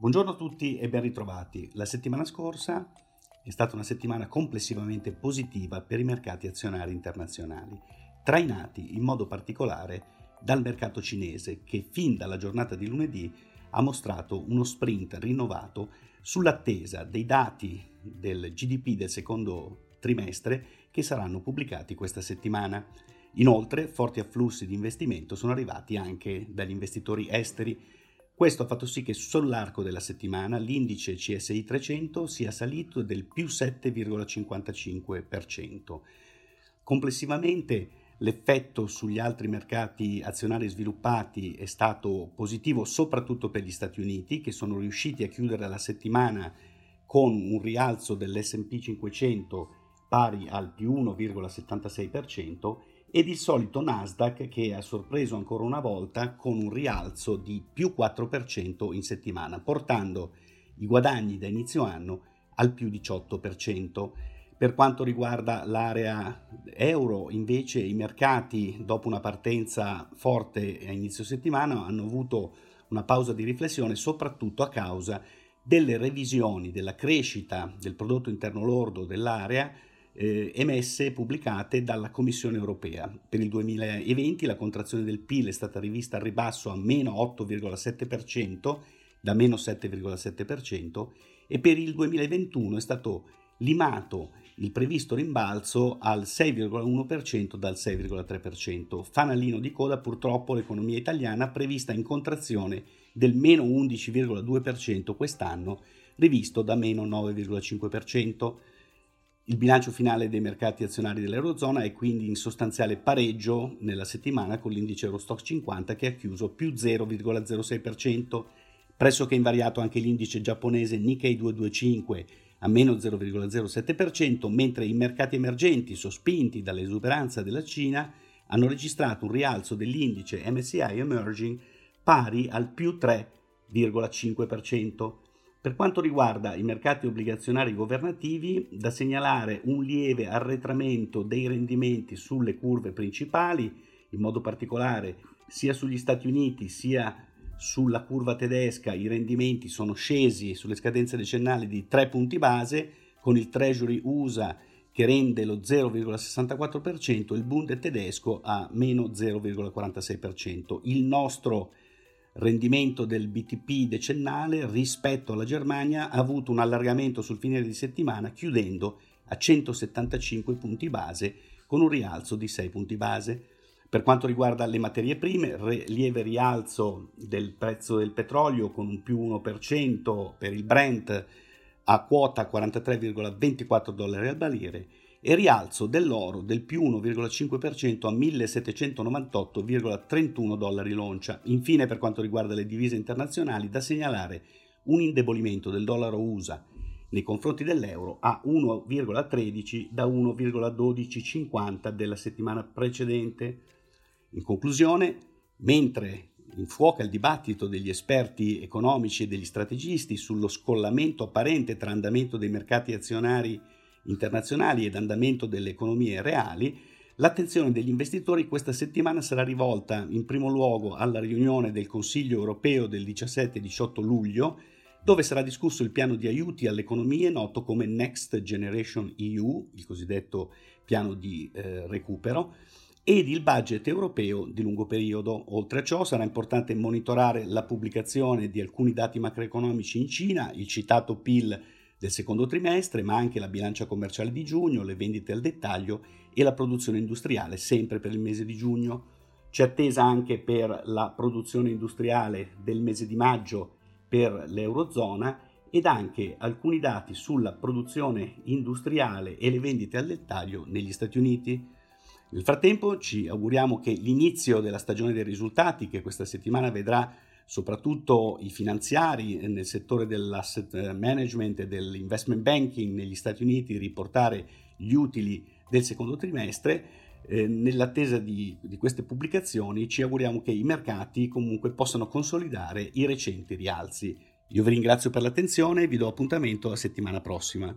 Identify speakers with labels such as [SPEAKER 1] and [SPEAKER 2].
[SPEAKER 1] Buongiorno a tutti e ben ritrovati. La settimana scorsa è stata una settimana complessivamente positiva per i mercati azionari internazionali, trainati in modo particolare dal mercato cinese che fin dalla giornata di lunedì ha mostrato uno sprint rinnovato sull'attesa dei dati del GDP del secondo trimestre che saranno pubblicati questa settimana. Inoltre, forti afflussi di investimento sono arrivati anche dagli investitori esteri questo ha fatto sì che sull'arco della settimana l'indice CSI 300 sia salito del più 7,55%. Complessivamente l'effetto sugli altri mercati azionari sviluppati è stato positivo soprattutto per gli Stati Uniti che sono riusciti a chiudere la settimana con un rialzo dell'SP 500 pari al più 1,76% ed il solito Nasdaq che ha sorpreso ancora una volta con un rialzo di più 4% in settimana, portando i guadagni da inizio anno al più 18%. Per quanto riguarda l'area euro, invece, i mercati, dopo una partenza forte a inizio settimana, hanno avuto una pausa di riflessione, soprattutto a causa delle revisioni della crescita del prodotto interno lordo dell'area eh, emesse pubblicate dalla Commissione europea. Per il 2020 la contrazione del PIL è stata rivista al ribasso a meno 8,7%, da meno 7,7%, e per il 2021 è stato limato il previsto rimbalzo al 6,1% dal 6,3%. Fanalino di coda purtroppo l'economia italiana prevista in contrazione del meno 11,2% quest'anno, rivisto da meno 9,5%. Il bilancio finale dei mercati azionari dell'Eurozona è quindi in sostanziale pareggio nella settimana con l'indice Eurostock 50 che ha chiuso più 0,06%, pressoché invariato anche l'indice giapponese Nikkei 225 a meno 0,07%, mentre i mercati emergenti, sospinti dall'esuberanza della Cina, hanno registrato un rialzo dell'indice MSCI Emerging pari al più 3,5%. Per quanto riguarda i mercati obbligazionari governativi, da segnalare un lieve arretramento dei rendimenti sulle curve principali, in modo particolare sia sugli Stati Uniti sia sulla curva tedesca i rendimenti sono scesi sulle scadenze decennali di 3 punti base, con il Treasury USA che rende lo 0,64%, il Bund tedesco a meno 0,46%. Il nostro rendimento del BTP decennale rispetto alla Germania ha avuto un allargamento sul fine di settimana chiudendo a 175 punti base con un rialzo di 6 punti base. Per quanto riguarda le materie prime, lieve rialzo del prezzo del petrolio con un più 1% per il Brent a quota 43,24 dollari al barile e rialzo dell'oro del più 1,5% a 1798,31 dollari l'oncia. Infine, per quanto riguarda le divise internazionali, da segnalare un indebolimento del dollaro USA nei confronti dell'euro a 1,13 da 1,1250 della settimana precedente. In conclusione, mentre infuoca il dibattito degli esperti economici e degli strategisti sullo scollamento apparente tra andamento dei mercati azionari internazionali ed andamento delle economie reali, l'attenzione degli investitori questa settimana sarà rivolta in primo luogo alla riunione del Consiglio europeo del 17-18 luglio, dove sarà discusso il piano di aiuti alle economie noto come Next Generation EU, il cosiddetto piano di eh, recupero, ed il budget europeo di lungo periodo. Oltre a ciò sarà importante monitorare la pubblicazione di alcuni dati macroeconomici in Cina, il citato PIL del secondo trimestre, ma anche la bilancia commerciale di giugno, le vendite al dettaglio e la produzione industriale, sempre per il mese di giugno. C'è attesa anche per la produzione industriale del mese di maggio per l'Eurozona ed anche alcuni dati sulla produzione industriale e le vendite al dettaglio negli Stati Uniti. Nel frattempo ci auguriamo che l'inizio della stagione dei risultati, che questa settimana vedrà soprattutto i finanziari nel settore dell'asset management e dell'investment banking negli Stati Uniti riportare gli utili del secondo trimestre. Eh, nell'attesa di, di queste pubblicazioni ci auguriamo che i mercati comunque possano consolidare i recenti rialzi. Io vi ringrazio per l'attenzione e vi do appuntamento la settimana prossima.